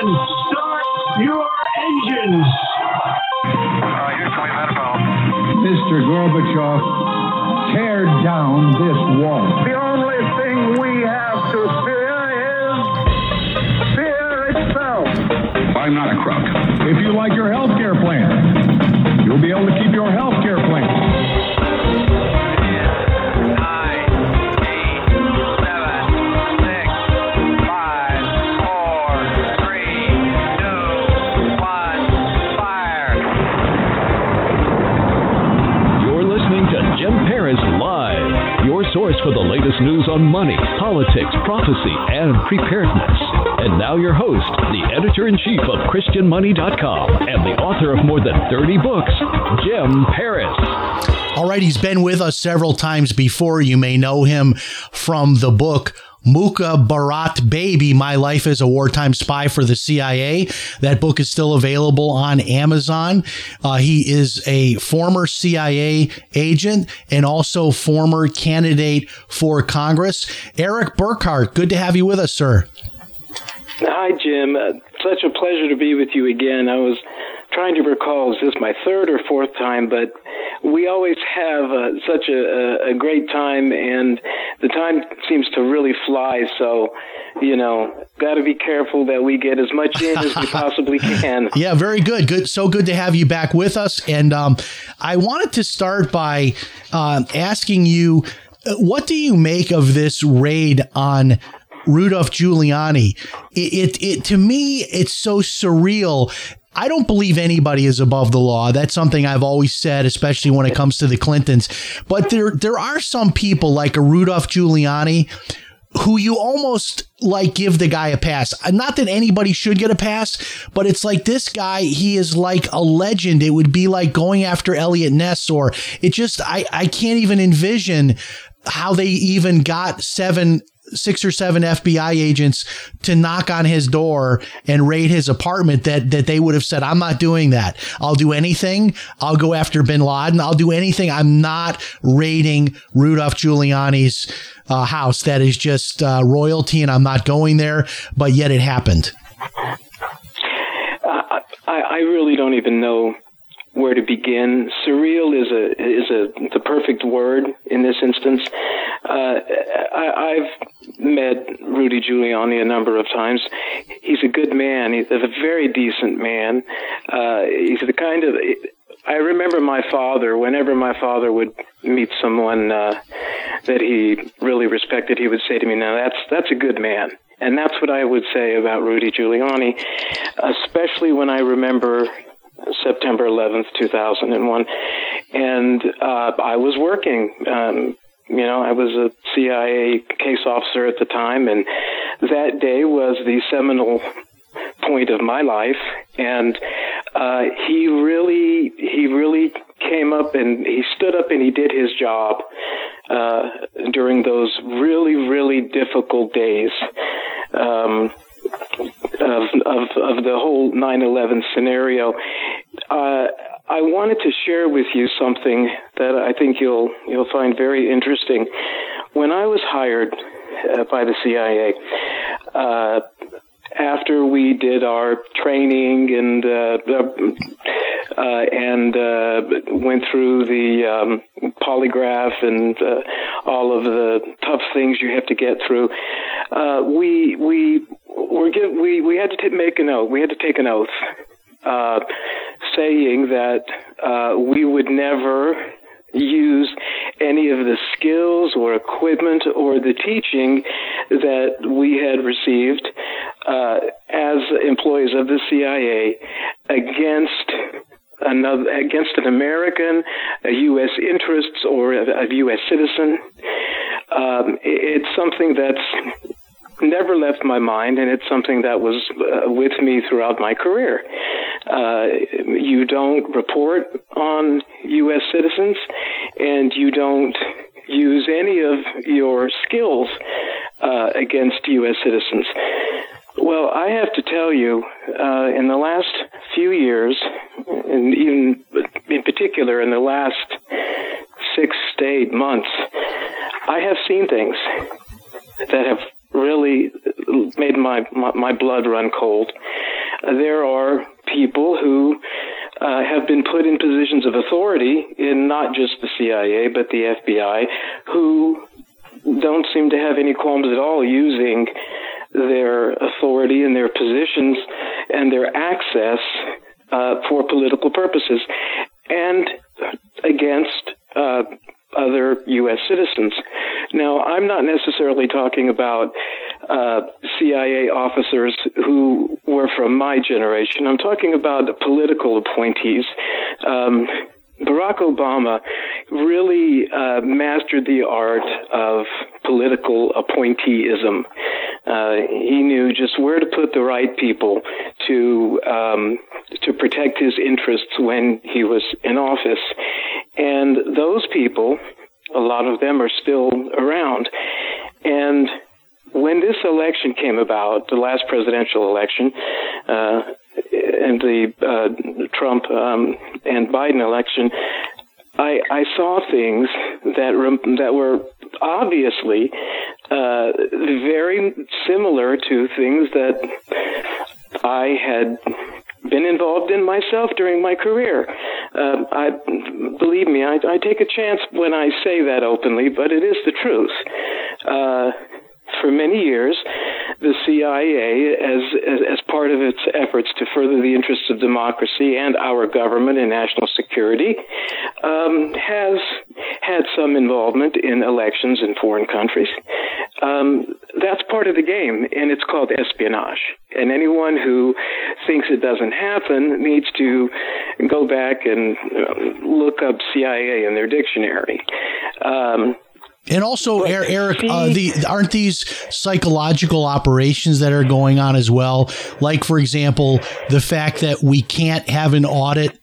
and start your engines. Uh, Houston, we've had a problem. Mr. Gorbachev, tear down this wall. The only thing we have to fear is fear itself. I'm not a crook. If you like your health politics, prophecy, and preparedness. And now your host, the editor in chief of ChristianMoney.com and the author of more than 30 books, Jim Paris. All right, he's been with us several times before. You may know him from the book Mukhabarat Baby, My Life as a Wartime Spy for the CIA. That book is still available on Amazon. Uh, he is a former CIA agent and also former candidate for Congress. Eric Burkhart, good to have you with us, sir. Hi, Jim. Uh, such a pleasure to be with you again. I was trying to recall, is this my third or fourth time? But we always have uh, such a, a, great time, and the time seems to really fly. So, you know, got to be careful that we get as much in as we possibly can. Yeah, very good. Good. So good to have you back with us. And um, I wanted to start by uh, asking you, uh, what do you make of this raid on Rudolph Giuliani? It, it, it to me, it's so surreal. I don't believe anybody is above the law. That's something I've always said, especially when it comes to the Clintons. But there, there are some people like a Rudolph Giuliani who you almost like give the guy a pass. Not that anybody should get a pass, but it's like this guy, he is like a legend. It would be like going after Eliot Ness or it just, I, I can't even envision how they even got seven six or seven FBI agents to knock on his door and raid his apartment that that they would have said I'm not doing that. I'll do anything. I'll go after bin Laden. I'll do anything. I'm not raiding Rudolph Giuliani's uh, house. That is just uh, royalty and I'm not going there, but yet it happened. I, I really don't even know where to begin. Surreal is a is a the perfect word in this instance. Uh, I, I've met Rudy Giuliani a number of times. He's a good man. He's a very decent man. Uh, he's the kind of. I remember my father. Whenever my father would meet someone uh, that he really respected, he would say to me, "Now that's that's a good man." And that's what I would say about Rudy Giuliani, especially when I remember September 11th, 2001. And uh, I was working. Um, you know, I was a CIA case officer at the time, and that day was the seminal point of my life. And uh, he really, he really came up and he stood up and he did his job uh, during those really, really difficult days. Um, of, of, of the whole 9/11 scenario. Uh, I wanted to share with you something that I think you'll you'll find very interesting. When I was hired uh, by the CIA, uh, after we did our training and uh, uh, and uh, went through the um, polygraph and all of the tough things you have to get through, we we give, we we had to t- make an oath. We had to take an oath, uh, saying that uh, we would never use any of the skills or equipment or the teaching that we had received uh, as employees of the CIA against another against an American, a U.S. interests, or a, a U.S. citizen. Um, it, it's something that's never left my mind, and it's something that was uh, with me throughout my career. Uh, you don't report on U.S. citizens, and you don't use any of your skills uh, against U.S. citizens. Well, I have to tell you, uh, in the last few years, and even in particular in the last six to eight months, I have seen things that have really made my, my, my blood run cold. there are people who uh, have been put in positions of authority in not just the CIA but the FBI who don't seem to have any qualms at all using their authority and their positions and their access uh, for political purposes and against uh, other U.S. citizens. Now, I'm not necessarily talking about uh, CIA officers who were from my generation. I'm talking about political appointees. Um, Barack Obama really uh, mastered the art of political appointeeism. Uh, he knew just where to put the right people to um, to protect his interests when he was in office, and those people, a lot of them are still around, and when this election came about, the last presidential election, uh, and the uh, Trump um, and Biden election, I, I saw things that rem- that were obviously uh, very similar to things that I had been involved in myself during my career. Uh, I believe me, I, I take a chance when I say that openly, but it is the truth. Uh, for many years, the CIA, as, as, as part of its efforts to further the interests of democracy and our government and national security, um, has had some involvement in elections in foreign countries. Um, that's part of the game, and it's called espionage. And anyone who thinks it doesn't happen needs to go back and uh, look up CIA in their dictionary. Um, and also, Eric, uh, the aren't these psychological operations that are going on as well? Like, for example, the fact that we can't have an audit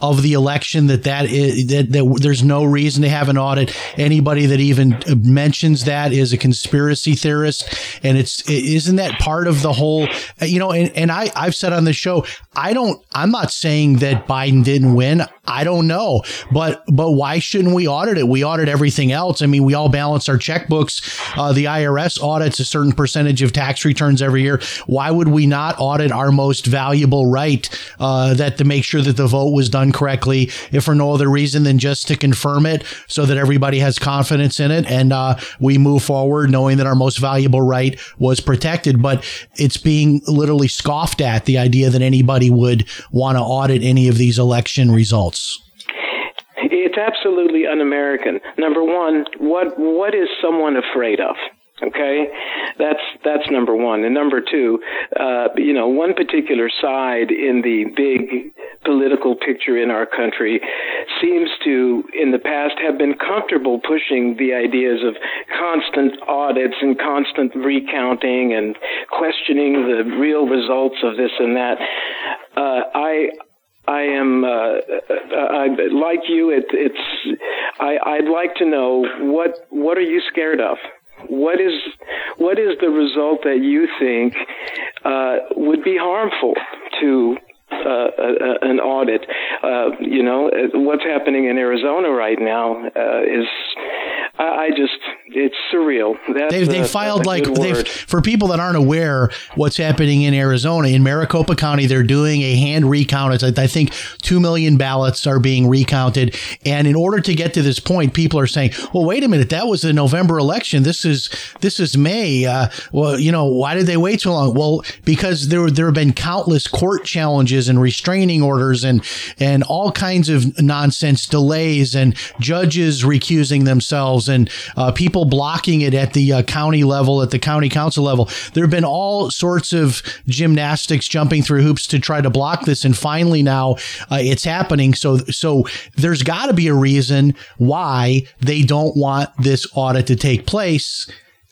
of the election that that is that, that there's no reason to have an audit. Anybody that even mentions that is a conspiracy theorist, and it's isn't that part of the whole? You know, and, and I I've said on the show I don't I'm not saying that Biden didn't win. I don't know, but but why shouldn't we audit it? We audit everything else. I mean, we all balance our checkbooks. Uh, the IRS audits a certain percentage of tax returns every year. Why would we not audit our most valuable right? Uh, that to make sure that the vote was done correctly, if for no other reason than just to confirm it, so that everybody has confidence in it, and uh, we move forward knowing that our most valuable right was protected. But it's being literally scoffed at the idea that anybody would want to audit any of these election results. It's absolutely un-American. Number one, what what is someone afraid of? Okay, that's that's number one. And number two, uh, you know, one particular side in the big political picture in our country seems to, in the past, have been comfortable pushing the ideas of constant audits and constant recounting and questioning the real results of this and that. Uh, I I am uh, uh, like you. It, it's I, I'd like to know what what are you scared of? What is what is the result that you think uh, would be harmful to uh, an audit. Uh, you know, what's happening in Arizona right now uh, is, I, I, just, it's surreal. That's they've, they filed like, they've, for people that aren't aware what's happening in Arizona, in Maricopa County, they're doing a hand recount. It's, I think 2 million ballots are being recounted. And in order to get to this point, people are saying, well, wait a minute, that was the November election. This is, this is May. Uh, well, you know, why did they wait so long? Well, because there, there have been countless court challenges and restraining orders and and all kinds of nonsense delays and judges recusing themselves and uh, people blocking it at the uh, county level at the county council level. There have been all sorts of gymnastics jumping through hoops to try to block this and finally now uh, it's happening. So so there's got to be a reason why they don't want this audit to take place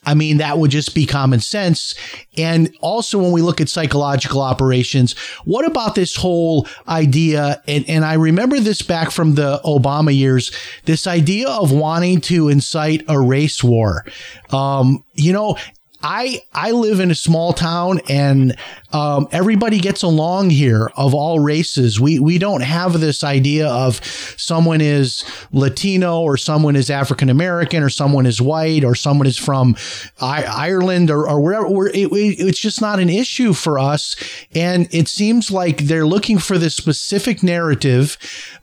I mean, that would just be common sense. And also, when we look at psychological operations, what about this whole idea? And, and I remember this back from the Obama years this idea of wanting to incite a race war. Um, you know, I I live in a small town and um, everybody gets along here of all races. We we don't have this idea of someone is Latino or someone is African American or someone is white or someone is from I- Ireland or, or wherever. It, it's just not an issue for us. And it seems like they're looking for this specific narrative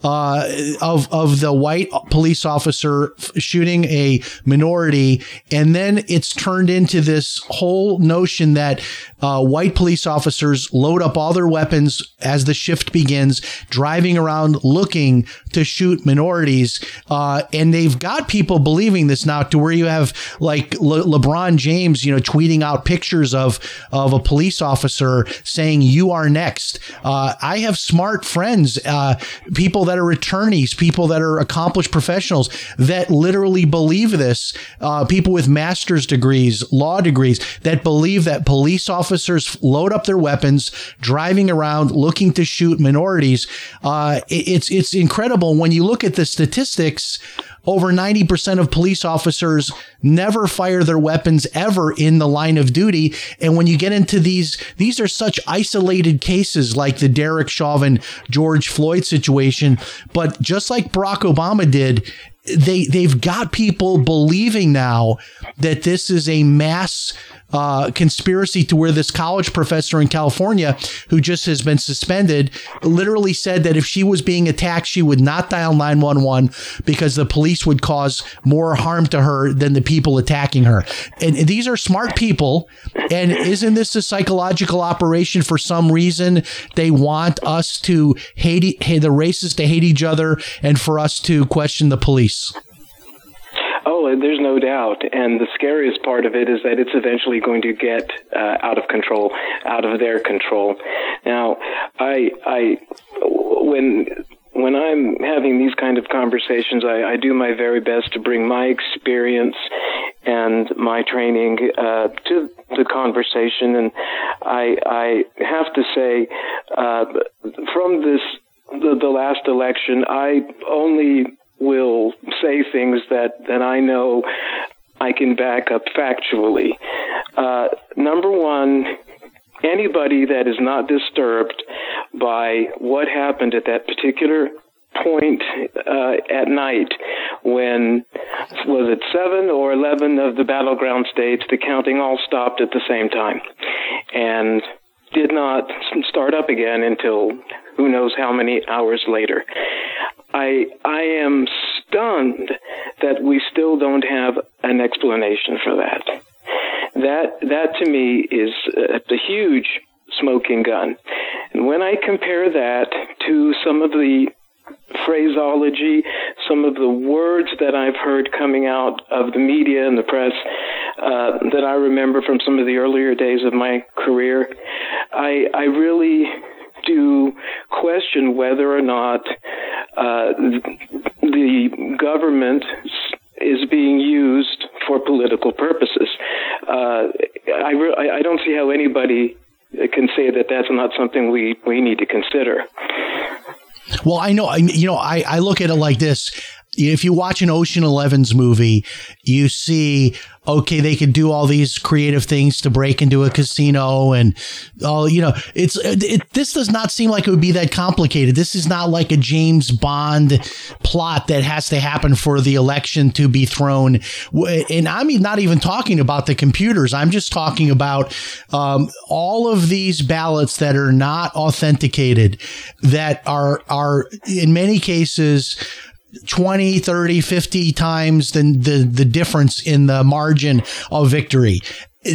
uh, of of the white police officer shooting a minority, and then it's turned into this whole notion that uh, white police officers load up all their weapons as the shift begins, driving around looking to shoot minorities. Uh, and they've got people believing this now to where you have like Le- LeBron James, you know, tweeting out pictures of, of a police officer saying, you are next. Uh, I have smart friends, uh, people that are attorneys, people that are accomplished professionals that literally believe this, uh, people with master's degrees, law degrees that believe that police officers load up their weapons, driving around looking to shoot minorities. Uh, it's it's incredible when you look at the statistics. Over 90% of police officers never fire their weapons ever in the line of duty. And when you get into these, these are such isolated cases like the Derek Chauvin, George Floyd situation. But just like Barack Obama did, they they've got people believing now that this is a mass uh, conspiracy to where this college professor in California, who just has been suspended, literally said that if she was being attacked, she would not dial 911 because the police would cause more harm to her than the people attacking her. And these are smart people. And isn't this a psychological operation for some reason? They want us to hate, hate the races to hate each other and for us to question the police. There's no doubt. And the scariest part of it is that it's eventually going to get uh, out of control, out of their control. Now, I, I, when when I'm having these kind of conversations, I, I do my very best to bring my experience and my training uh, to the conversation. And I, I have to say, uh, from this the, the last election, I only will say things that, that I know I can back up factually. Uh, number one, anybody that is not disturbed by what happened at that particular point uh, at night when was it seven or eleven of the battleground states the counting all stopped at the same time and did not start up again until who knows how many hours later I I am stunned that we still don't have an explanation for that. That that to me is a, huge smoking gun. And when I compare that to some of the phraseology, some of the words that I've heard coming out of the media and the press uh, that I remember from some of the earlier days of my career, I, I really do question whether or not uh, the government is being used for political purposes. Uh, I, re- I don't see how anybody can say that that's not something we, we need to consider. Well, I know, you know, I, I look at it like this if you watch an Ocean Eleven's movie, you see, okay, they can do all these creative things to break into a casino and all, you know, it's, it, this does not seem like it would be that complicated. This is not like a James Bond plot that has to happen for the election to be thrown. And I'm not even talking about the computers. I'm just talking about, um, all of these ballots that are not authenticated that are, are in many cases, 20, 30, 50 times the, the, the difference in the margin of victory.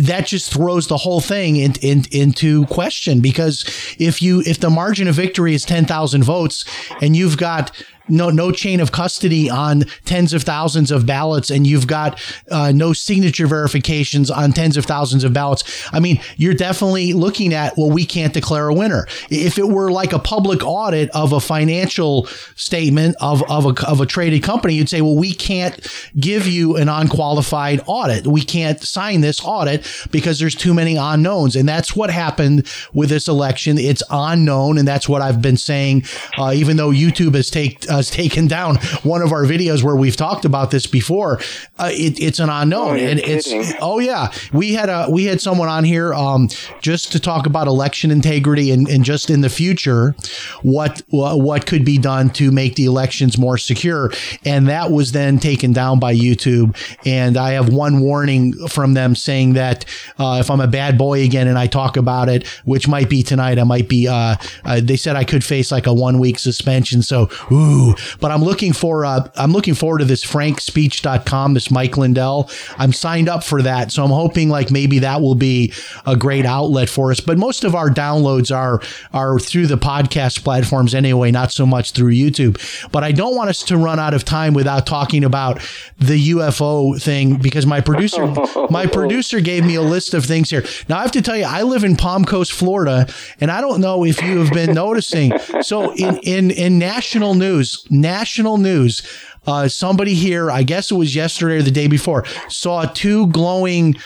That just throws the whole thing in, in, into question because if you if the margin of victory is 10,000 votes and you've got no no chain of custody on tens of thousands of ballots, and you've got uh, no signature verifications on tens of thousands of ballots. I mean, you're definitely looking at well, we can't declare a winner. If it were like a public audit of a financial statement of of a of a traded company, you'd say, well, we can't give you an unqualified audit. We can't sign this audit because there's too many unknowns, and that's what happened with this election. It's unknown, and that's what I've been saying. Uh, even though YouTube has taken uh, has taken down one of our videos where we've talked about this before. Uh, it, it's an unknown, Oh, and it's oh yeah, we had a we had someone on here um, just to talk about election integrity and, and just in the future what what could be done to make the elections more secure, and that was then taken down by YouTube. And I have one warning from them saying that uh, if I'm a bad boy again and I talk about it, which might be tonight, I might be. Uh, uh, they said I could face like a one week suspension. So ooh, but I'm looking for uh, I'm looking forward to this frankspeech.com, this Mike Lindell. I'm signed up for that, so I'm hoping like maybe that will be a great outlet for us. But most of our downloads are are through the podcast platforms anyway, not so much through YouTube. But I don't want us to run out of time without talking about the UFO thing because my producer my producer gave me a list of things here. Now I have to tell you, I live in Palm Coast, Florida, and I don't know if you have been noticing. So in in in national news, national news, uh, somebody here, I guess it was yesterday or the day before, saw two glowing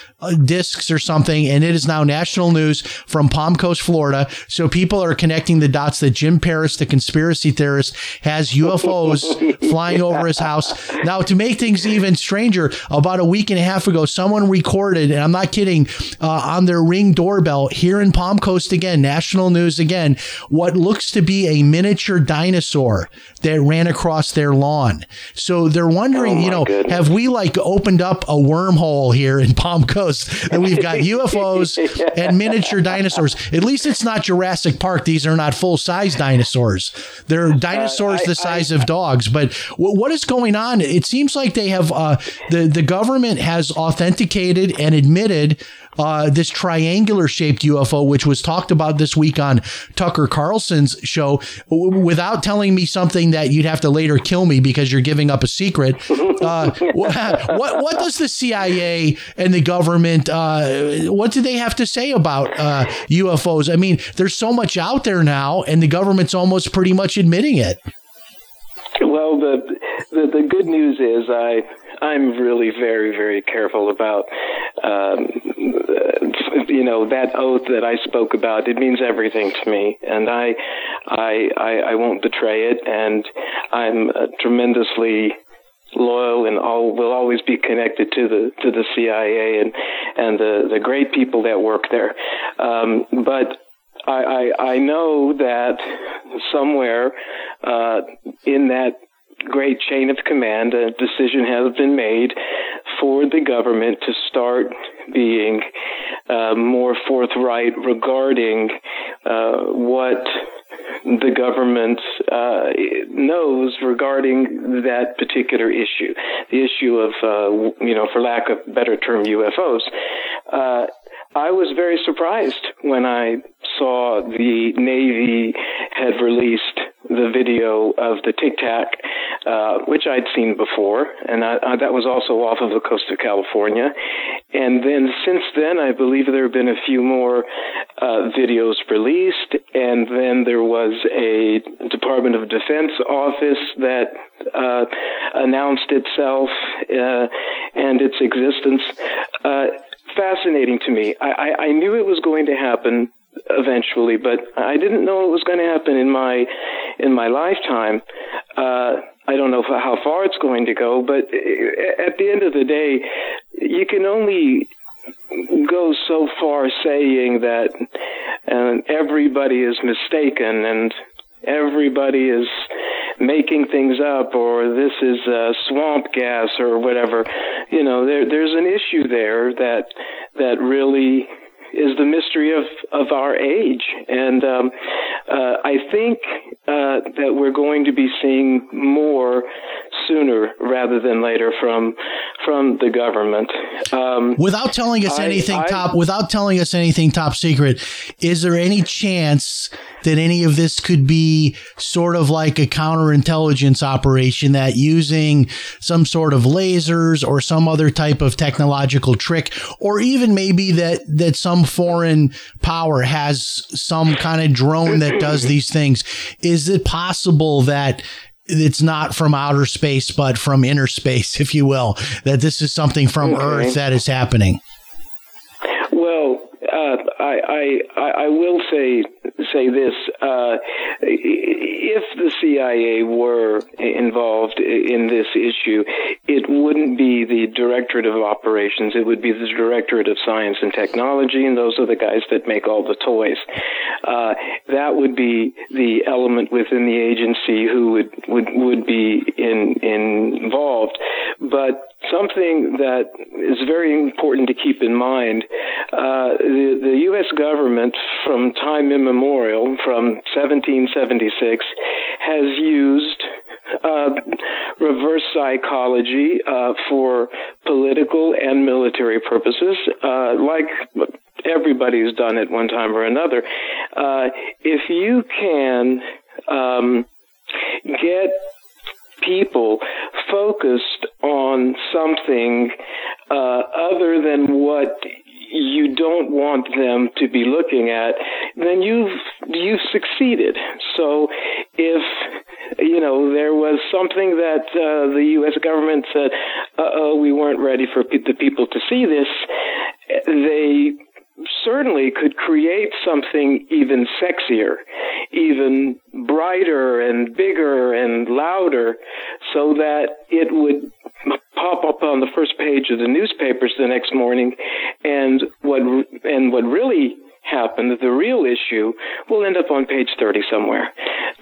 discs or something, and it is now national news from Palm Coast, Florida. So people are connecting the dots that Jim Paris, the conspiracy theorist, has UFOs flying over his house. Now, to make things even stranger, about a week and a half ago, someone recorded, and I'm not kidding, uh, on their ring doorbell here in Palm Coast again, national news again, what looks to be a miniature dinosaur that ran across their lawn. So they're wondering, Oh, you know, goodness. have we like opened up a wormhole here in Palm Coast and we've got UFOs and miniature dinosaurs? At least it's not Jurassic Park. These are not full size dinosaurs. They're dinosaurs I- the size of dogs. But w- what is going on? It seems like they have uh, the the government has authenticated and admitted uh, this triangular shaped UFO, which was talked about this week on Tucker Carlson's show, w- without telling me something that you'd have to later kill me because you're giving up a secret. Uh, wh- what what does the CIA and the government uh, what do they have to say about uh, UFOs? I mean, there's so much out there now, and the government's almost pretty much admitting it. Well, the, the the good news is I I'm really very very careful about um, you know that oath that I spoke about. It means everything to me, and I I I, I won't betray it, and I'm uh, tremendously loyal and all will always be connected to the to the CIA and and the the great people that work there. Um, but I, I I know that somewhere uh, in that great chain of command, a decision has been made for the government to start being uh, more forthright regarding uh, what the government uh, knows regarding that particular issue, the issue of, uh, you know, for lack of better term, UFOs. Uh, I was very surprised when I saw the Navy had released the video of the Tic Tac, uh, which I'd seen before, and I, I, that was also off of the coast of California. And then since then, I believe there have been a few more uh, videos released, and then there was a Department of Defense office that uh, announced itself uh, and its existence. Uh, fascinating to me. I, I, I knew it was going to happen eventually, but I didn't know it was going to happen in my in my lifetime. Uh, I don't know how far it's going to go, but at the end of the day, you can only go so far saying that uh, everybody is mistaken and everybody is making things up or this is uh, swamp gas or whatever. You know, there, there's an issue there that that really is the mystery of, of our age. And um, uh, I think uh, that we're going to be seeing more sooner rather than later from from the government. Um, without telling us I- anything I- top, without telling us anything top secret, is there any chance that any of this could be sort of like a counterintelligence operation that using some sort of lasers or some other type of technological trick, or even maybe that that some foreign power has some kind of drone that does these things? Is it possible that it's not from outer space, but from inner space, if you will, that this is something from Okay. Earth that is happening. I, I I will say say this: uh, if the CIA were involved in this issue, it wouldn't be the Directorate of Operations; it would be the Directorate of Science and Technology, and those are the guys that make all the toys. Uh, that would be the element within the agency who would would would be in, in involved, but something that is very important to keep in mind. Uh, the, the U.S. government, from time immemorial, from 1776, has used uh, reverse psychology uh, for political and military purposes, uh, like everybody's done at one time or another. Uh, if you can um, get people focused on something uh, other than what you don't want them to be looking at, then you've you've succeeded. So if you know there was something that uh, the U.S. government said, "Uh "Oh, we weren't ready for pe- the people to see this," they certainly could create something even sexier, even brighter and bigger and louder so that it would pop up on the first page of the newspapers the next morning and what and what really happened, the real issue, will end up on page 30 somewhere.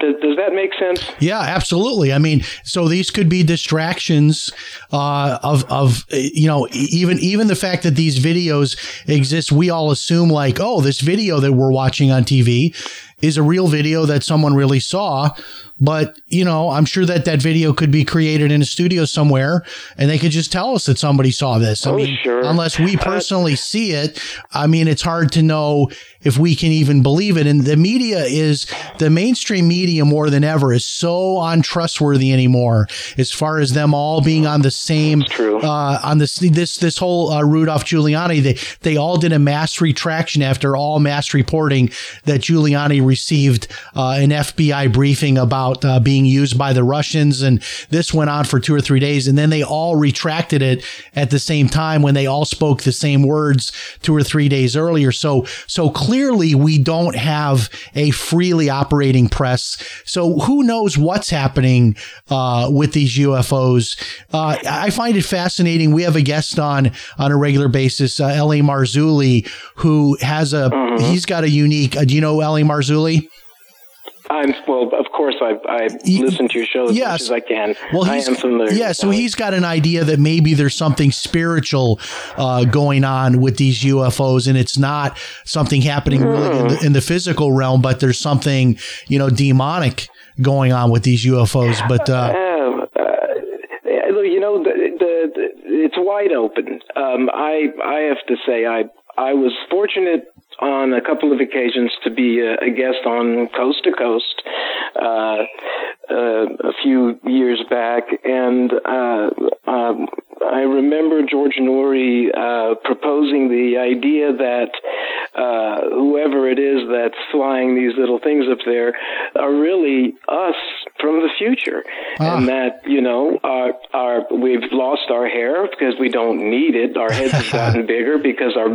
Does, does that make sense? Yeah, absolutely. I mean, so these could be distractions uh, of, of, you know, even, even the fact that these videos exist, we all assume like, oh, this video that we're watching on TV is a real video that someone really saw. But, you know, I'm sure that that video could be created in a studio somewhere and they could just tell us that somebody saw this. I oh, mean, sure. unless we uh, personally uh, see it, I mean, it's hard to know if we can even believe it. And the media is the mainstream media more than ever is so untrustworthy anymore as far as them all being on the same, uh, on this, this, this whole uh, Rudolph Giuliani. They, they all did a mass retraction after all mass reporting that Giuliani received uh, an FBI briefing about about uh, being used by the Russians. And this went on for two or three days. And then they all retracted it at the same time when they all spoke the same words two or three days earlier. So, so clearly we don't have a freely operating press. So who knows what's happening uh, with these UFOs? Uh, I find it fascinating. We have a guest on on a regular basis, uh, L.A. Marzulli, who has a, mm-hmm. he's got a unique, uh, do you know L.A. Marzulli? I'm well, of course. I I listen to your show as yes. much as I can. Well, he's, I am familiar. Yeah, so he's got an idea that maybe there's something spiritual uh, going on with these UFOs, and it's not something happening mm. really in the, hmm. in the, physical realm, but there's something you know demonic going on with these UFOs. But uh, uh, uh, you know, the, the, the, it's wide open. Um, I I have to say, I I was fortunate on a couple of occasions to be a, a guest on Coast to Coast uh, uh, a few years back, and uh, um, I remember George Noory uh, proposing the idea that uh, whoever it is that's flying these little things up there are really us from the future, ah. and that you know our our we've lost our hair because we don't need it. Our heads have gotten bigger because our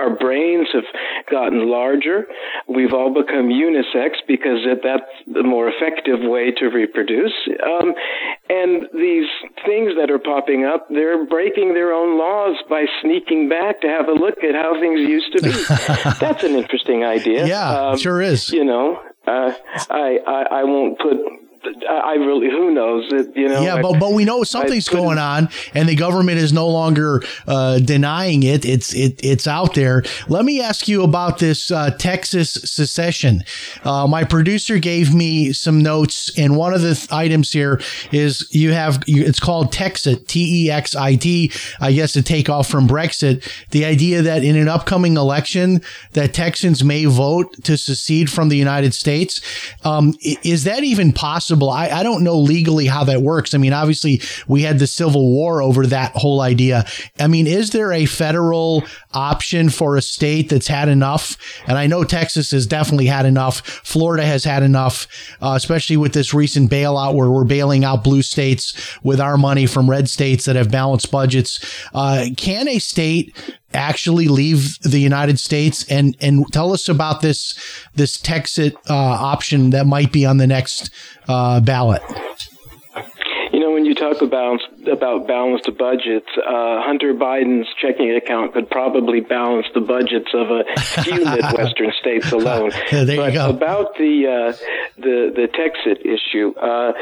our brains have gotten larger. We've all become unisex because that's the more effective way to reproduce. Um, and these things that are popping up, they're breaking their own laws by sneaking back to have a look at how things used to be. That's an interesting idea. Yeah, um, sure is. You know, uh, I, I I won't put I really, who knows? It, you know. Yeah, but but we know something's going on, and the government is no longer uh, denying it. It's it it's out there. Let me ask you about this uh, Texas secession. Uh, my producer gave me some notes, and one of the th- items here is you have it's called Texit, T E X I T. I guess to take off from Brexit. The idea that in an upcoming election that Texans may vote to secede from the United States. Um, is that even possible? Possible. I, I don't know legally how that works. I mean, obviously, we had the Civil War over that whole idea. I mean, is there a federal option for a state that's had enough? And I know Texas has definitely had enough. Florida has had enough, uh, especially with this recent bailout where we're bailing out blue states with our money from red states that have balanced budgets. Uh, can a state actually leave the United States? And and tell us about this this Texit uh, option that might be on the next uh, ballot. You know, when you talk about about balanced budgets, uh, Hunter Biden's checking account could probably balance the budgets of a few Midwestern states alone. there you but go. About the uh, the the Texit issue, uh,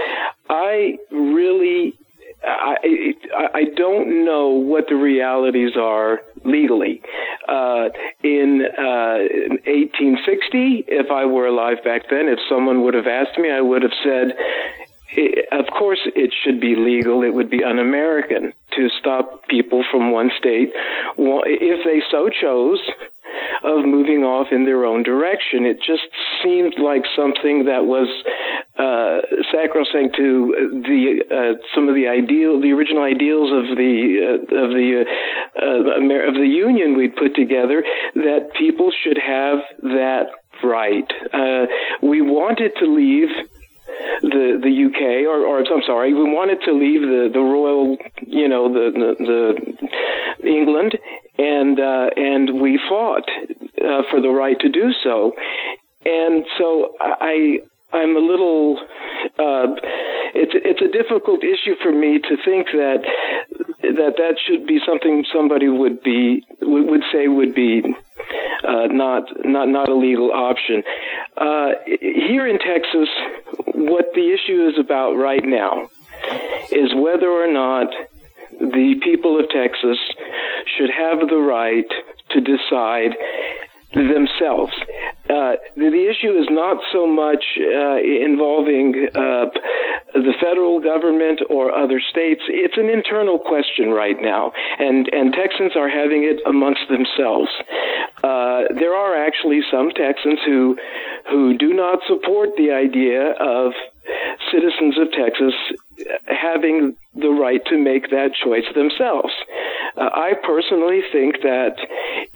I really. I, I don't know what the realities are legally. Uh, in uh, 1860, if I were alive back then, if someone would have asked me, I would have said, of course, it should be legal. It would be un-American to stop people from one state, if they so chose, of moving off in their own direction. It just seemed like something that was uh, sacrosanct to the uh, some of the ideal, the original ideals of the uh, of the uh, of the union we'd put together. That people should have that right. Uh, we wanted to leave the the UK or, or I'm sorry, we wanted to leave the the royal, you know, the the, the England, and uh, and we fought uh, for the right to do so, and so I I'm a little. Uh, it's it's a difficult issue for me to think that that that should be something somebody would be would, would say would be uh, not not not a legal option. Uh, here in Texas, what the issue is about right now is whether or not the people of Texas should have the right to decide themselves. Uh, the, the, issue is not so much uh, involving uh, the federal government or other states. It's an internal question right now, and and Texans are having it amongst themselves. Uh, there are actually some Texans who who do not support the idea of citizens of Texas having the right to make that choice themselves. Uh, I personally think that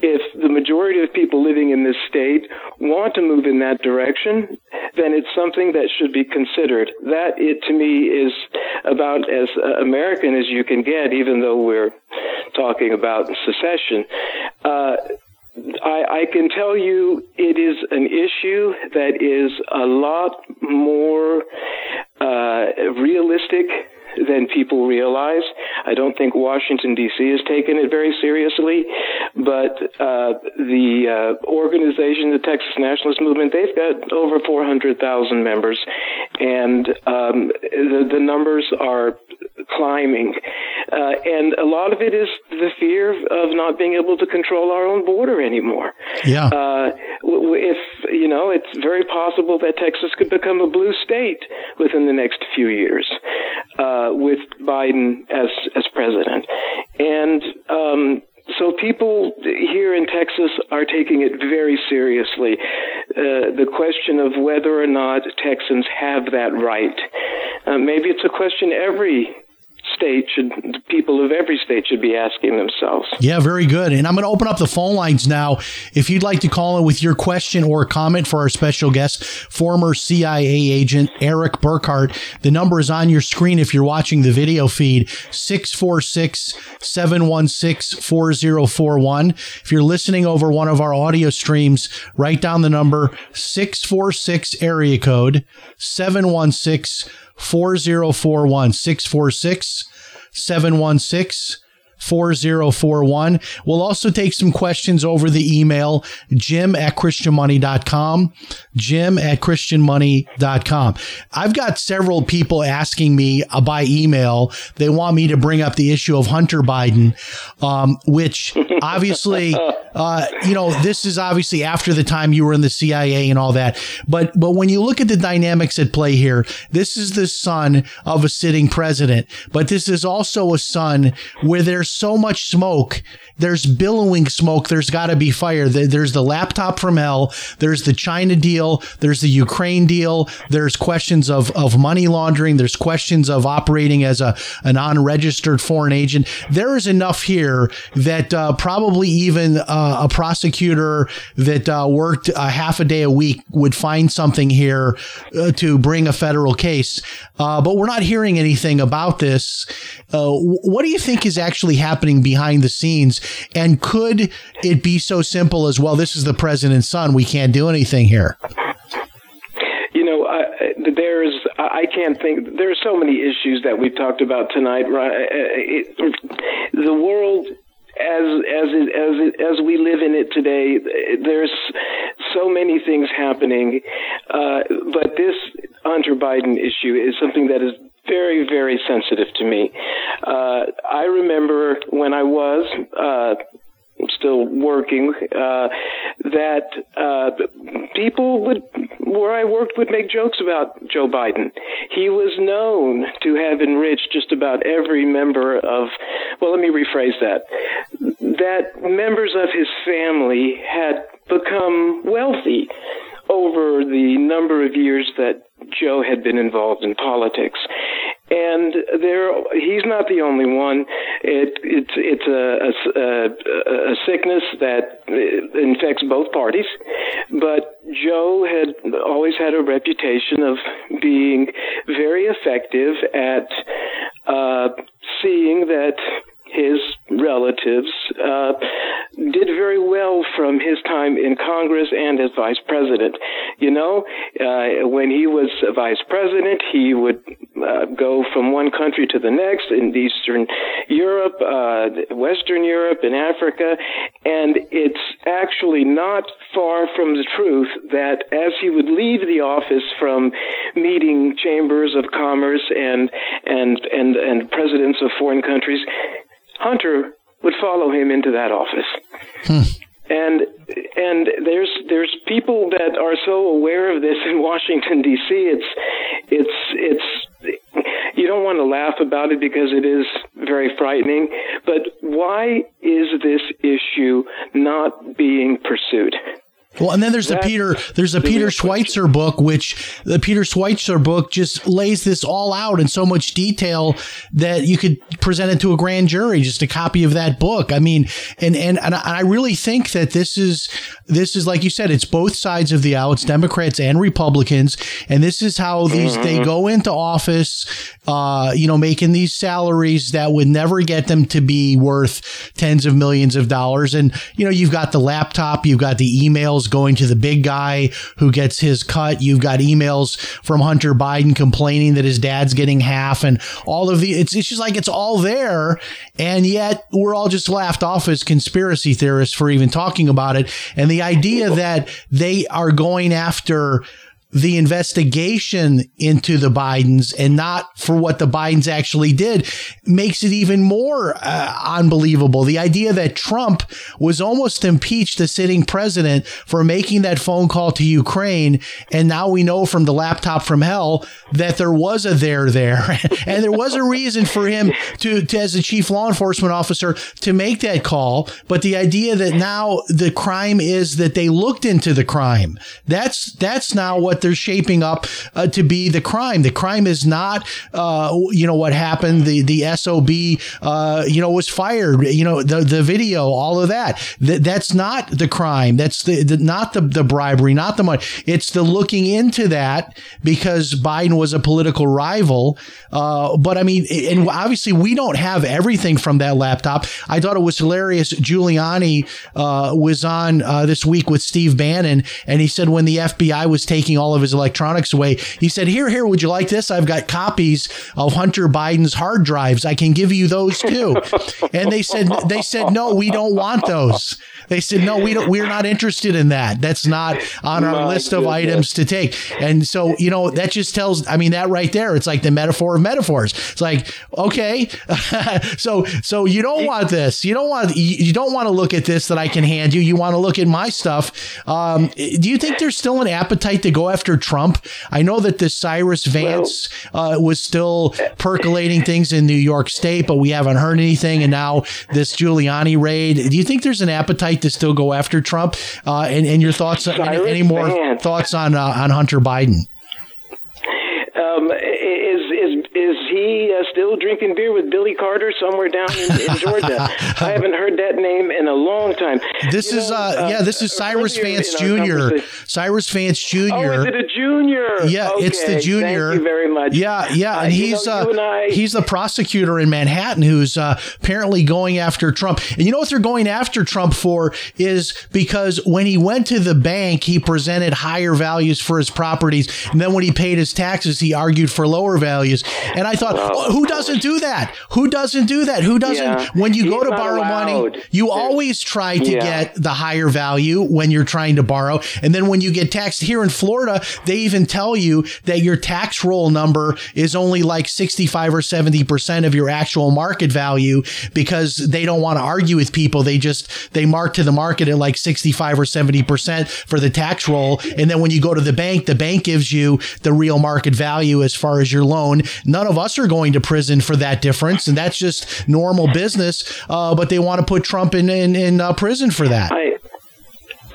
if the majority of people living in this state want to move in that direction, then it's something that should be considered. That, it to me, is about as American as you can get, even though we're talking about secession. Uh, I, I, can tell you it is an issue that is a lot more uh, realistic than people realize. I don't think Washington D.C. has taken it very seriously, but uh, the uh, organization, the Texas Nationalist Movement, they've got over 400,000 members, and um, the, the numbers are climbing. Uh, and a lot of it is the fear of not being able to control our own border anymore. Yeah. Uh, if, you know, it's very possible that Texas could become a blue state within the next few years. Uh, with Biden as as president, and um, so people here in Texas are taking it very seriously. Uh, the question of whether or not Texans have that right. Uh, maybe it's a question every state should people of every state should be asking themselves. Yeah, very good. And I'm going to open up the phone lines now. If you'd like to call in with your question or comment for our special guest, former CIA agent Eric Burkhart, the number is on your screen if you're watching the video feed 646 716 4041. If you're listening over one of our audio streams, write down the number 646 area code 716 4041 646 716 4041. We'll also take some questions over the email, jim at christianmoney.com, jim at christianmoney.com. I've got several people asking me uh, by email. They want me to bring up the issue of Hunter Biden, um, which obviously, uh, you know, this is obviously after the time you were in the CIA and all that. But, but when you look at the dynamics at play here, this is the son of a sitting president, but this is also a son where there's so much smoke. There's billowing smoke. There's got to be fire. There's the laptop from hell. There's the China deal. There's the Ukraine deal. There's questions of, of money laundering. There's questions of operating as a an unregistered foreign agent. There is enough here that uh, probably even uh, a prosecutor that uh, worked a half a day a week would find something here uh, to bring a federal case. Uh, but we're not hearing anything about this. Uh, what do you think is actually really happening behind the scenes? And could it be so simple as well? This is the president's son. We can't do anything here. You know, I, there's I can't think. There are so many issues that we've talked about tonight. Right? It, the world as as it, as it, as we live in it today, there's so many things happening, uh, but this Hunter Biden issue is something that is very very sensitive to me. Uh, I remember when I was. Uh, still working, uh, that uh, people would, where I worked, would make jokes about Joe Biden. He was known to have enriched just about every member of, well, let me rephrase that, that members of his family had become wealthy over the number of years that Joe had been involved in politics and there he's not the only one. It, it's it's a, a, a sickness that infects both parties, but Joe had always had a reputation of being very effective at uh, seeing that his relatives uh, did very well from his time in Congress and as vice president. You know, uh, when he was vice president, he would uh, go from one country to the next in Eastern Europe, uh, Western Europe, and Africa, and it's actually not far from the truth that as he would leave the office from meeting chambers of commerce and and and and presidents of foreign countries, Hunter would follow him into that office. Hmm. And and there's there's people that are so aware of this in Washington D.C. It's it's it's you don't want to laugh about it because it is very frightening. But why is this issue not being pursued? Well, and then there's the Peter there's a Peter Schweizer book, which the Peter Schweizer book just lays this all out in so much detail that you could present it to a grand jury, just a copy of that book. I mean, and and and I really think that this is this is like you said, it's both sides of the aisle, it's Democrats and Republicans, and this is how these they mm-hmm. go into office, uh, you know, making these salaries that would never get them to be worth tens of millions of dollars, and you know, you've got the laptop, you've got the emails emails going to the big guy who gets his cut. You've got emails from Hunter Biden complaining that his dad's getting half and all of the, it's, it's just like it's all there. And yet we're all just laughed off as conspiracy theorists for even talking about it. And the idea that they are going after the investigation into the Bidens and not for what the Bidens actually did makes it even more uh, unbelievable. The idea that Trump was almost impeached the sitting president for making that phone call to Ukraine. And now we know from the laptop from hell that there was a there there and there was a reason for him to, to, as a chief law enforcement officer, to make that call. But the idea that now the crime is that they looked into the crime. That's, that's now what they're shaping up uh, to be the crime. The crime is not, uh, you know, what happened. The the SOB, uh, you know, was fired. You know, the the video, all of that. Th- that's not the crime. That's the, the not the the bribery, not the money. It's the looking into that because Biden was a political rival. Uh, but I mean, and obviously we don't have everything from that laptop. I thought it was hilarious. Giuliani uh, was on uh, this week with Steve Bannon, and he said when the FBI was taking all of his electronics away. He said, Here, here, would you like this? I've got copies of Hunter Biden's hard drives. I can give you those too. and they said, they said, no, we don't want those. They said, no, we don't, we're not interested in that. That's not on our My list goodness. of items to take. And so, you know, that just tells, I mean, that right there, it's like the metaphor of metaphors. It's like, okay, so, so you don't want this. You don't want, you don't want to look at this that I can hand you. You want to look at my stuff. Um, do you think there's still an appetite to go after Trump? I know that the Cyrus Vance uh, was still percolating things in New York State, but we haven't heard anything. And now this Giuliani raid. Do you think there's an appetite? to still go after Trump. Uh, and, and your thoughts, any, any, more thoughts on uh, on Hunter Biden? Uh, still drinking beer with Billy Carter somewhere down in, in Georgia? I haven't heard that name in a long time. This You is know, uh, yeah, this is Cyrus earlier Vance Jr. Cyrus Vance Jr. Oh, is it a junior? Yeah, it's the junior. Thank you very much. Yeah, yeah, Uh, and you he's know, uh, and I- he's the prosecutor in Manhattan who's uh, apparently going after Trump. And you know what they're going after Trump for is because when he went to the bank, he presented higher values for his properties, and then when he paid his taxes, he argued for lower values. And I thought, "Oh, who doesn't do that? Who doesn't do that? Who doesn't? Yeah. When you He's go to not borrow money, you There's- always try to Yeah. get the higher value when you're trying to borrow. And then when you get taxed here in Florida, they even tell you that your tax roll number is only like 65 or 70% of your actual market value because they don't want to argue with people. They just, they mark to the market at like 65 or 70% for the tax roll. And then when you go to the bank, the bank gives you the real market value as far as your loan. None of us are going to prison for that difference. And that's just normal business. Uh, but they want to put Trump in, in, in uh, prison for that. I,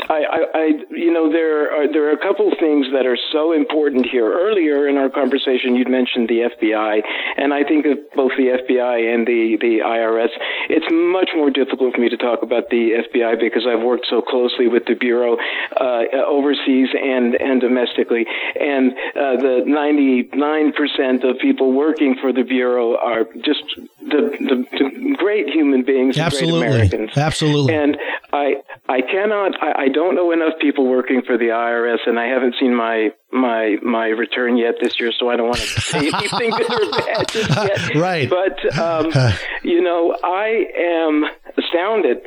I, I, you know, there are there are a couple things that are so important here. Earlier in our conversation, you'd mentioned the FBI, and I think of both the FBI and the the IRS. It's much more difficult for me to talk about the FBI because I've worked so closely with the bureau uh, overseas and and domestically, and uh, the ninety nine percent of people working for the bureau are just the, the, the great human beings, Absolutely. great Americans. Absolutely. And I I cannot I, I don't know enough people working for the IRS and I haven't seen my my my return yet this year, so I don't want to say anything good or bad just yet. Right. But um, you know, I am astounded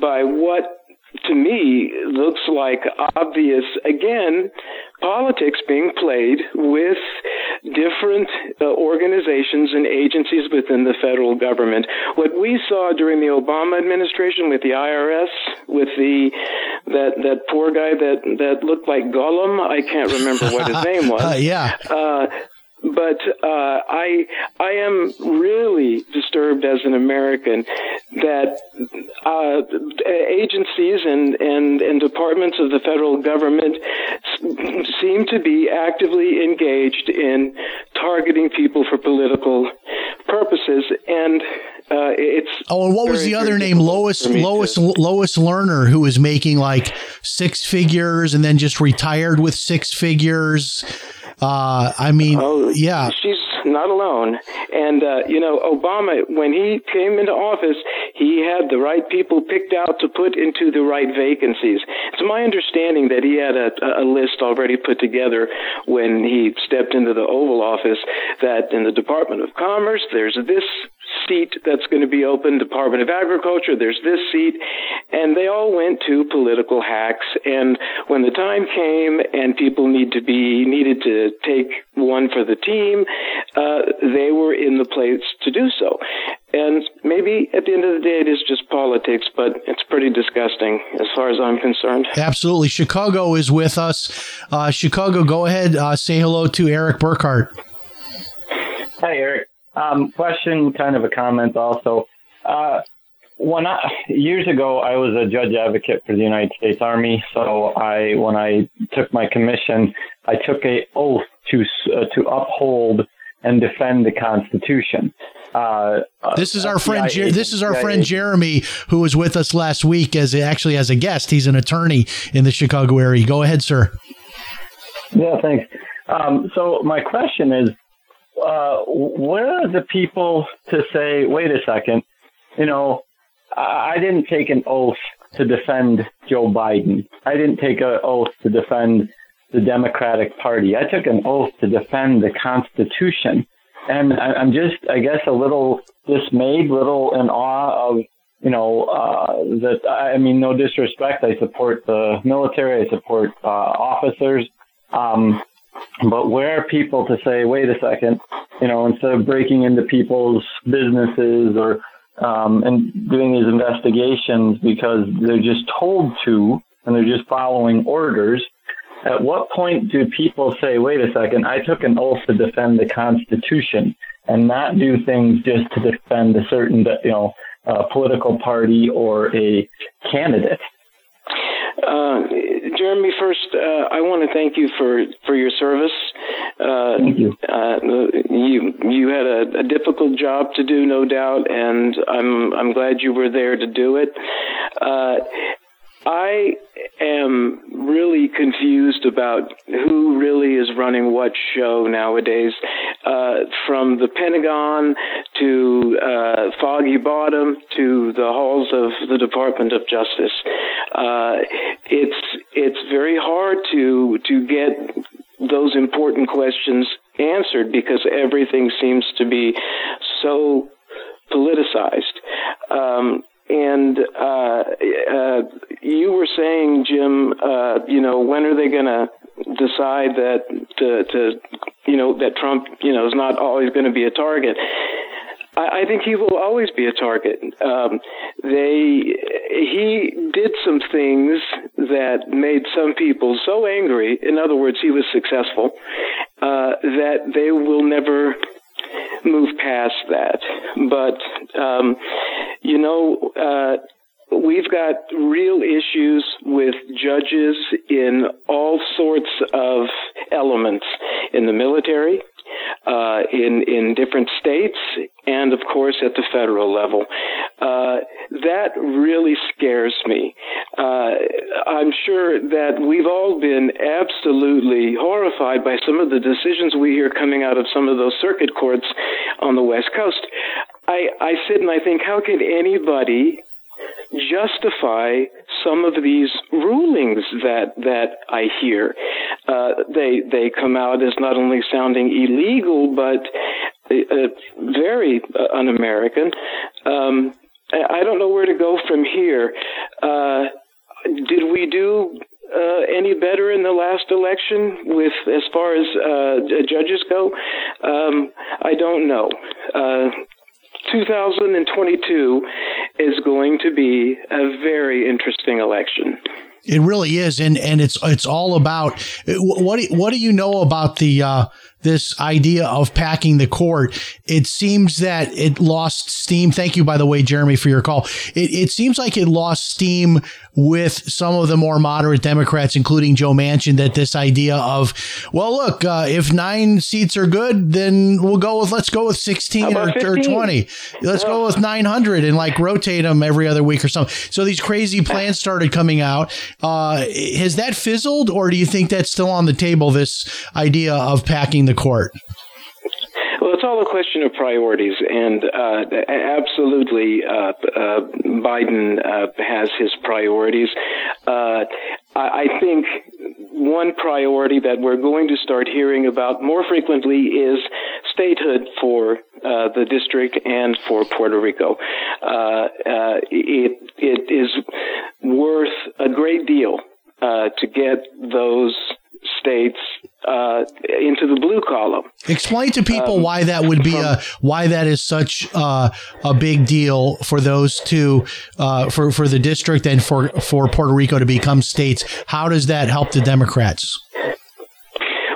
by what to me looks like obvious again politics being played with different uh, organizations and agencies within the federal government. What we saw during the Obama administration with the IRS, with the that that poor guy that that looked like Gollum, I can't remember what his name was. Uh, yeah. Uh, but uh, I I am really disturbed as an American that uh, agencies and, and, and departments of the federal government s- seem to be actively engaged in targeting people for political purposes, and uh, it's Oh, and what was the other name? Lois Lois to- Lois Lerner, who was making like six figures and then just retired with six figures. Uh, I mean, Oh, yeah, she's not alone. And uh, you know, Obama, when he came into office, he had the right people picked out to put into the right vacancies. It's my understanding that he had a, a list already put together when he stepped into the Oval Office. That in the Department of Commerce, there's this seat that's going to be open. Department of Agriculture, there's this seat, and they all went to political hacks. And when the time came and people need to be needed to take one for the team, uh, they were in the place to do so. And maybe at the end of the day, it is just politics, but it's pretty disgusting as far as I'm concerned. absolutely. Chicago is with us. Uh, Chicago, go ahead. Uh, say hello to Eric Burkhart. Hi, Eric. Um, question, kind of a comment also. Uh, when I, years ago, I was a judge advocate for the United States Army. So I, when I took my commission, I took a oath to uh, to uphold and defend the Constitution. Uh, This is our FBI friend. Jer- this is our CIA friend Jeremy, who was with us last week as actually as a guest. He's an attorney in the Chicago area. Go ahead, sir. Yeah, thanks. Um, so my question is, uh, where are the people to say, wait a second, you know, I didn't take an oath to defend Joe Biden. I didn't take an oath to defend the Democratic Party. I took an oath to defend the Constitution. And I'm just, I guess, a little dismayed, little in awe of, you know, uh, that, I mean, no disrespect. I support the military. I support uh, officers. Um, but where are people to say, wait a second, you know, instead of breaking into people's businesses or um, and doing these investigations because they're just told to and they're just following orders, at what point do people say, wait a second, I took an oath to defend the Constitution and not do things just to defend a certain, you know, uh, political party or a candidate? Uh, Uh, Jeremy, first, uh, I want to thank you for, for your service. Uh, Thank you. Uh, you you had a, a difficult job to do, no doubt, and I'm I'm glad you were there to do it. I am really confused about who really is running what show nowadays. Uh, from the Pentagon to uh, Foggy Bottom to the halls of the Department of Justice, uh, it's it's very hard to to get those important questions answered because everything seems to be so politicized. Um, and uh, uh, you were saying, Jim, uh, you know, when are they going to decide that to, to, you know, that Trump, you know, is not always going to be a target? I, think he will always be a target. Um, they, he did some things that made some people so angry. In other words, he was successful uh, that they will never move past that. But um, you know, uh, we've got real issues with judges in all sorts of elements in the military, uh, in in different states, and of course at the federal level. Uh, that really scares me. Uh, I'm sure that we've all been absolutely horrified by some of the decisions we hear coming out of some of those circuit courts on the West Coast. I, I sit and I think, how could anybody justify some of these rulings that that I hear. Uh, they they come out as not only sounding illegal but uh, very uh, un-American. Um, I don't know where to go from here. Uh, did we do uh, any better in the last election with as far as uh, judges go? Um, I don't know. Uh, 2022 is going to be a very interesting election. It really is, and and it's it's all about what do, what do you know about the uh, this idea of packing the court? It seems that it lost steam. Thank you, by the way, Jeremy, for your call. It, it seems like it lost steam with some of the more moderate Democrats, including Joe Manchin. That this idea of well, look, uh, if nine seats are good, then we'll go with let's go with sixteen or, or, twenty. Let's go with nine hundred and like rotate them every other week or something. So these crazy plans started coming out. Uh, has that fizzled, or do you think that's still on the table? This idea of packing the court. Well, it's all a question of priorities, and uh, absolutely, uh, uh, Biden uh, has his priorities. Uh, I think one priority that we're going to start hearing about more frequently is statehood for uh, the district and for Puerto Rico. it it is worth a great deal to get those states uh, into the blue column. Explain to people um, why that would be from, a why that is such uh, a big deal for those two uh, for for the district and for for Puerto Rico to become states. How does that help the Democrats?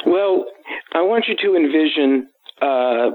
Well, I want you to envision uh,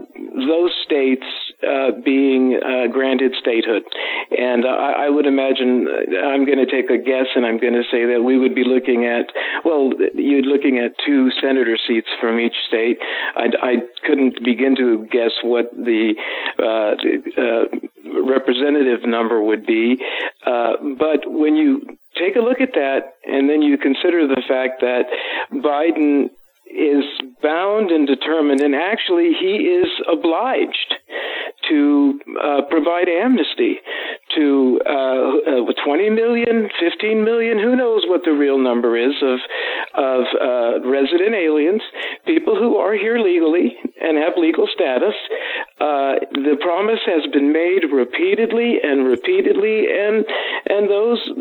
those states uh, being uh, granted statehood. And I, I would imagine uh, I'm going to take a guess, and I'm going to say that we would be looking at well, you're looking at two senator seats from each state. I, I couldn't begin to guess what the uh, uh, representative number would be, but when you take a look at that, and then you consider the fact that Biden is bound and determined, and actually he is obliged to uh, provide amnesty to uh, uh, 20 million, 15 million, who knows what the real number is of of uh, resident aliens, people who are here legally and have legal status. Uh, the promise has been made repeatedly and repeatedly, and and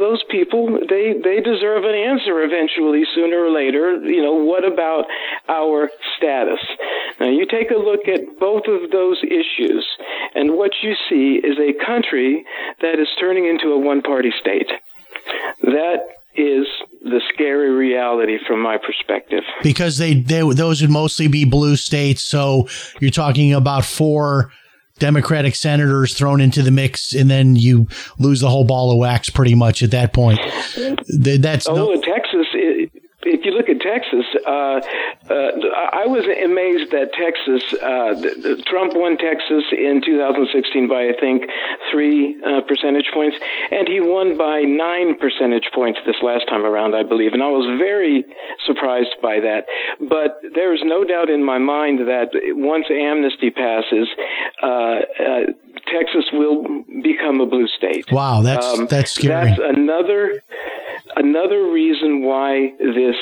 those people they they deserve an answer eventually, sooner or later. You know what about our status? Now you take a look at both of those issues, and what you see is a country that is turning into a one-party state. That is the scary reality from my perspective. Because they, they those would mostly be blue states, so you're talking about four Democratic senators thrown into the mix, and then you lose the whole ball of wax pretty much at that point. That's oh, no, Texas. It, if you look at Texas, uh, uh, I was amazed that Texas, uh, Trump won Texas in 2016 by, I think, three uh, percentage points, and he won by nine percentage points this last time around, I believe. And I was very surprised by that. But there's no doubt in my mind that once amnesty passes, uh, uh, Texas will become a blue state. Wow, that's um, that's scary. That's another another reason why this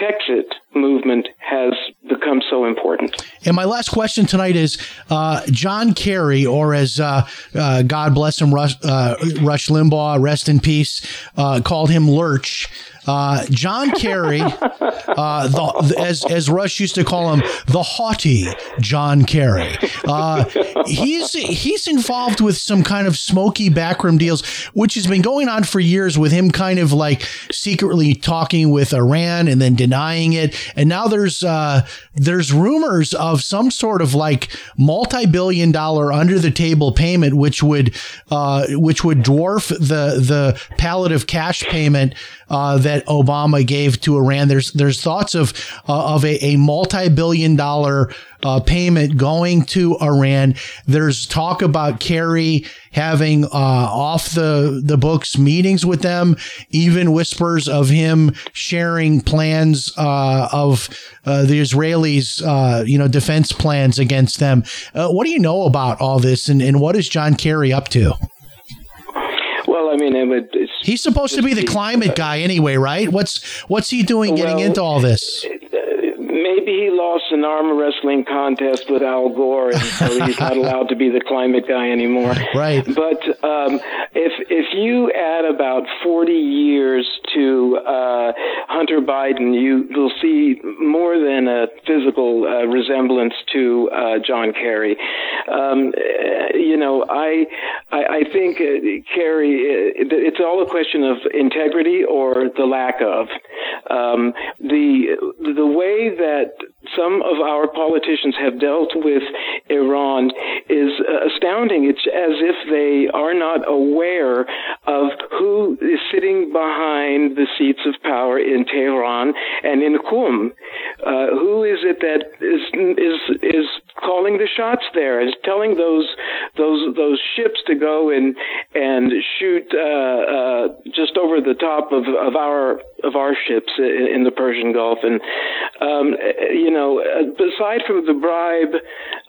Texit movement has become so important. And my last question tonight is uh, John Kerry, or as uh, uh, God bless him, Rush, uh, Rush, Limbaugh, rest in peace, uh, called him Lurch. Uh, John Kerry, uh, the, as as Rush used to call him, the haughty John Kerry. Uh, he's he's involved with some kind of smoky backroom deals, which has been going on for years. With him kind of like secretly talking with Iran and then denying it, and now there's uh, there's rumors of some sort of like multi billion dollar under the table payment, which would uh, which would dwarf the the palliative cash payment uh, that Obama gave to Iran. There's there's thoughts of uh, of a, a multi billion dollar uh, payment going to Iran. There's talk about Kerry having uh, off the the books meetings with them. Even whispers of him sharing plans uh, of uh, the Israelis, you know, defense plans against them. what do you know about all this, and, and what is John Kerry up to? Well, I mean, it would, he's supposed to be the climate guy anyway, right? What's what's he doing getting well, into all this? Maybe he lost an arm wrestling contest with Al Gore, and so he's not allowed to be the climate guy anymore. Right. But um, if if you add about forty years to uh, Hunter Biden, you will see more than a physical uh, resemblance to uh, John Kerry. Um, you know, I I, I think uh, Kerry. Uh, it's all a question of integrity or the lack of. Um, the the way that had some of our politicians have dealt with Iran is astounding. It's as if they are not aware of who is sitting behind the seats of power in Tehran and in Qum. Uh, who is it that is is is calling the shots there? Is telling those those those ships to go and and shoot uh, uh, just over the top of, of our of our ships in, in the Persian Gulf, and um, you know, aside from the bribe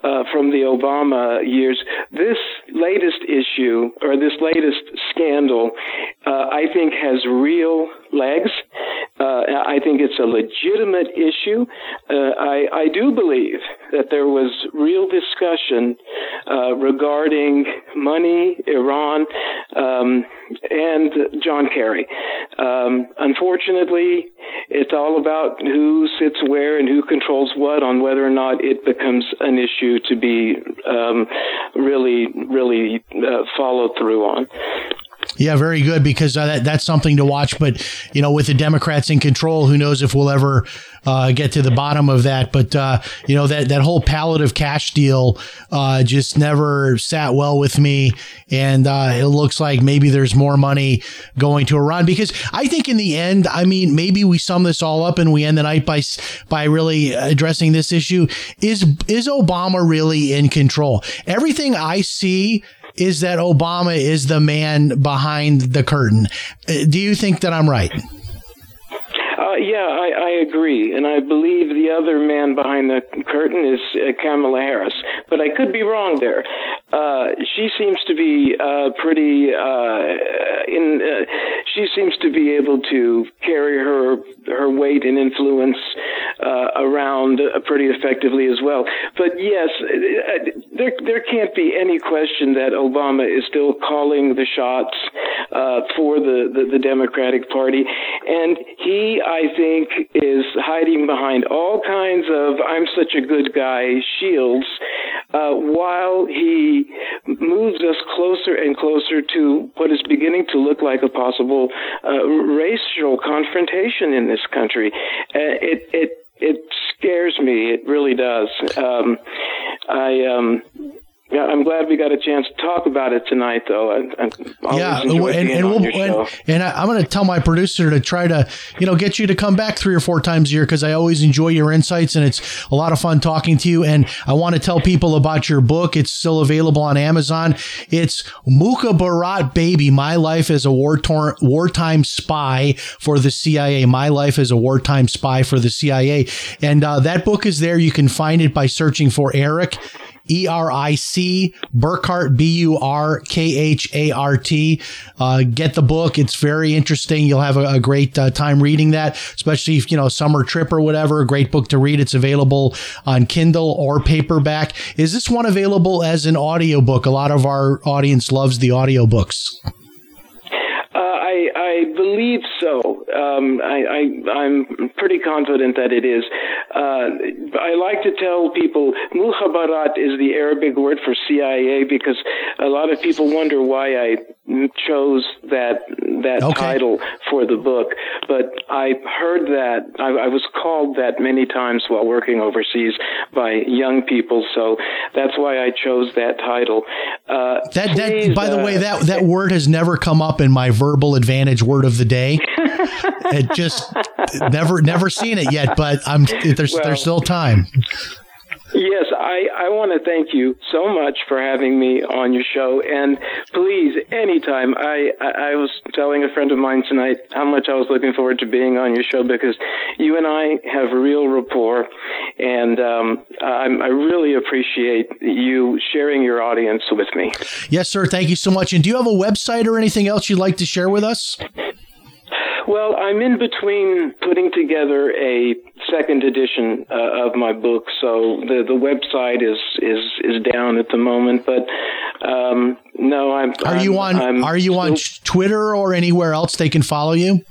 uh, from the Obama years, this latest issue or this latest scandal, uh, I think, has real legs. Uh, I think it's a legitimate issue. Uh, I, I do believe that there was real discussion uh, regarding money, Iran, um, and John Kerry. Um, unfortunately, it's all about who sits where and who controls what on whether or not it becomes an issue to be um, really, really uh, followed through on. Yeah, very good because uh, that, that's something to watch. But you know, with the Democrats in control, who knows if we'll ever uh, get to the bottom of that? But uh, you know, that that whole palliative cash deal uh, just never sat well with me, and uh, it looks like maybe there's more money going to Iran because I think in the end, I mean, maybe we sum this all up and we end the night by by really addressing this issue: is is Obama really in control? Everything I see is that Obama is the man behind the curtain. Uh, do you think that I'm right? Uh, yeah, I, I agree, and I believe the other man behind the curtain is uh, Kamala Harris, but I could be wrong there. Uh, she seems to be uh, pretty uh, in. Uh, she seems to be able to carry her her weight and influence uh, around uh, pretty effectively as well. But yes, uh, there there can't be any question that Obama is still calling the shots uh, for the, the the Democratic Party, and he, I think, is hiding behind all kinds of "I'm such a good guy" shields, uh, while he moves us closer and closer to what is beginning to look like a possible uh, racial confrontation in this country. Uh, it it it scares me. It really does. Um, I um, yeah, I'm glad we got a chance to talk about it tonight, though. I, I yeah, and, and, we'll, and, and I, I'm going to tell my producer to try to, you know, get you to come back three or four times a year because I always enjoy your insights and it's a lot of fun talking to you. And I want to tell people about your book. It's still available on Amazon. It's Mukhabarat Baby: My Life as a War Tor- Wartime Spy for the CIA. My Life as a Wartime Spy for the CIA. And uh, that book is there. You can find it by searching for Eric. E R I C Burkhart B U R K H A R T. Uh, get the book; it's very interesting. You'll have a, a great uh, time reading that, especially if you know summer trip or whatever. A great book to read. It's available on Kindle or paperback. Is this one available as an audiobook? A lot of our audience loves the audiobooks. Uh, I, I believe so. Um, I, I'm pretty confident that it is. Uh, I like to tell people Mukhabarat is the Arabic word for CIA because a lot of people wonder why I chose that that Okay. title for the book. But I heard that I, I was called that many times while working overseas by young people, so that's why I chose that title. Uh, That that please, by the uh, way that that word has never come up in my verbal advantage word of the day. it just never never seen it yet, but I'm there's Well- there's still time. Yes, I, I want to thank you so much for having me on your show. And please, anytime, I, I, I was telling a friend of mine tonight how much I was looking forward to being on your show because you and I have real rapport. And um, I really appreciate you sharing your audience with me. Yes, sir. Thank you so much. And do you have a website or anything else you'd like to share with us? Well, I'm in between putting together a second edition uh, of my book, so the the website is is is down at the moment. But um, no, I'm. Are you on I'm, I'm Are you on Twitter or anywhere else they can follow you?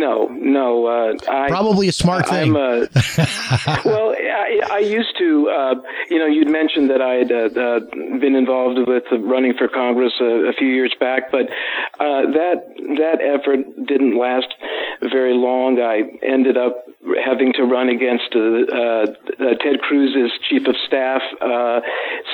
No, no. Uh, I, Probably a smart thing. I'm a, well, I, I used to. Uh, you know, you'd mentioned that I had uh, uh, been involved with running for Congress a, a few years back, but uh, that that effort didn't last very long. I ended up having to run against uh, uh, uh, Ted Cruz's chief of staff, uh,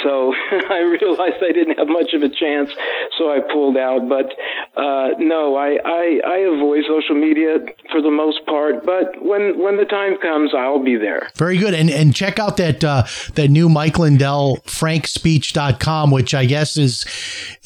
so I realized I didn't have much of a chance, so I pulled out. But uh, no, I, I I avoid social media for the most part. But when when the time comes, I'll be there. Very good. And and check out that uh, that new Mike Lindell frankspeech.com, which I guess is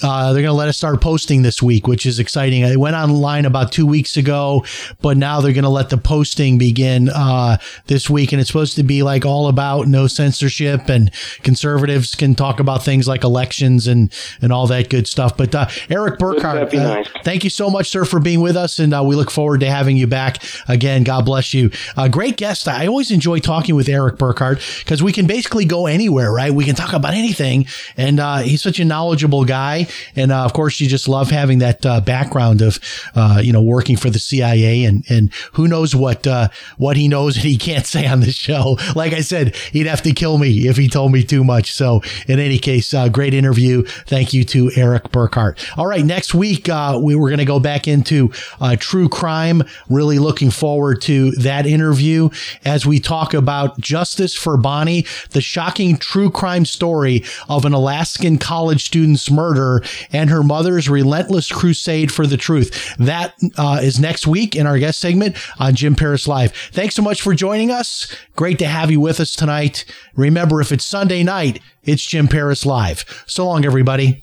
uh, they're going to let us start posting this week, which is exciting. I went online about two weeks ago, but now they're going to let the posting begin uh, this week, and it's supposed to be like all about no censorship and conservatives can talk about things like elections and and all that good stuff. But uh, Eric Burkhart, uh, nice. thank you so much, sir, for being with us, and uh, we look forward to having you back again. God bless you. Uh, great guest. I always enjoy talking with Eric Burkhart because we can basically go anywhere, right? We can talk about anything, and uh, he's such a knowledgeable guy. And uh, of course, you just love having that uh, background of uh, you know working for the CIA, and and who knows what uh, what he knows that he can't say on the show. Like I said, he'd have to kill me if he told me too much. So in any case, great interview. Thank you to Eric Burkhart. All right, next week we were going to go back into true crime. Really looking forward to that interview as we talk about justice for Bonnie, the shocking true crime story of an Alaskan college student's murder and her mother's relentless crusade for the truth. That uh, is next week in our guest segment on Jim Paris Live. Thanks so much for joining us. Great to have you with us tonight. Remember, if it's Sunday night, it's Jim Paris Live. So long, everybody.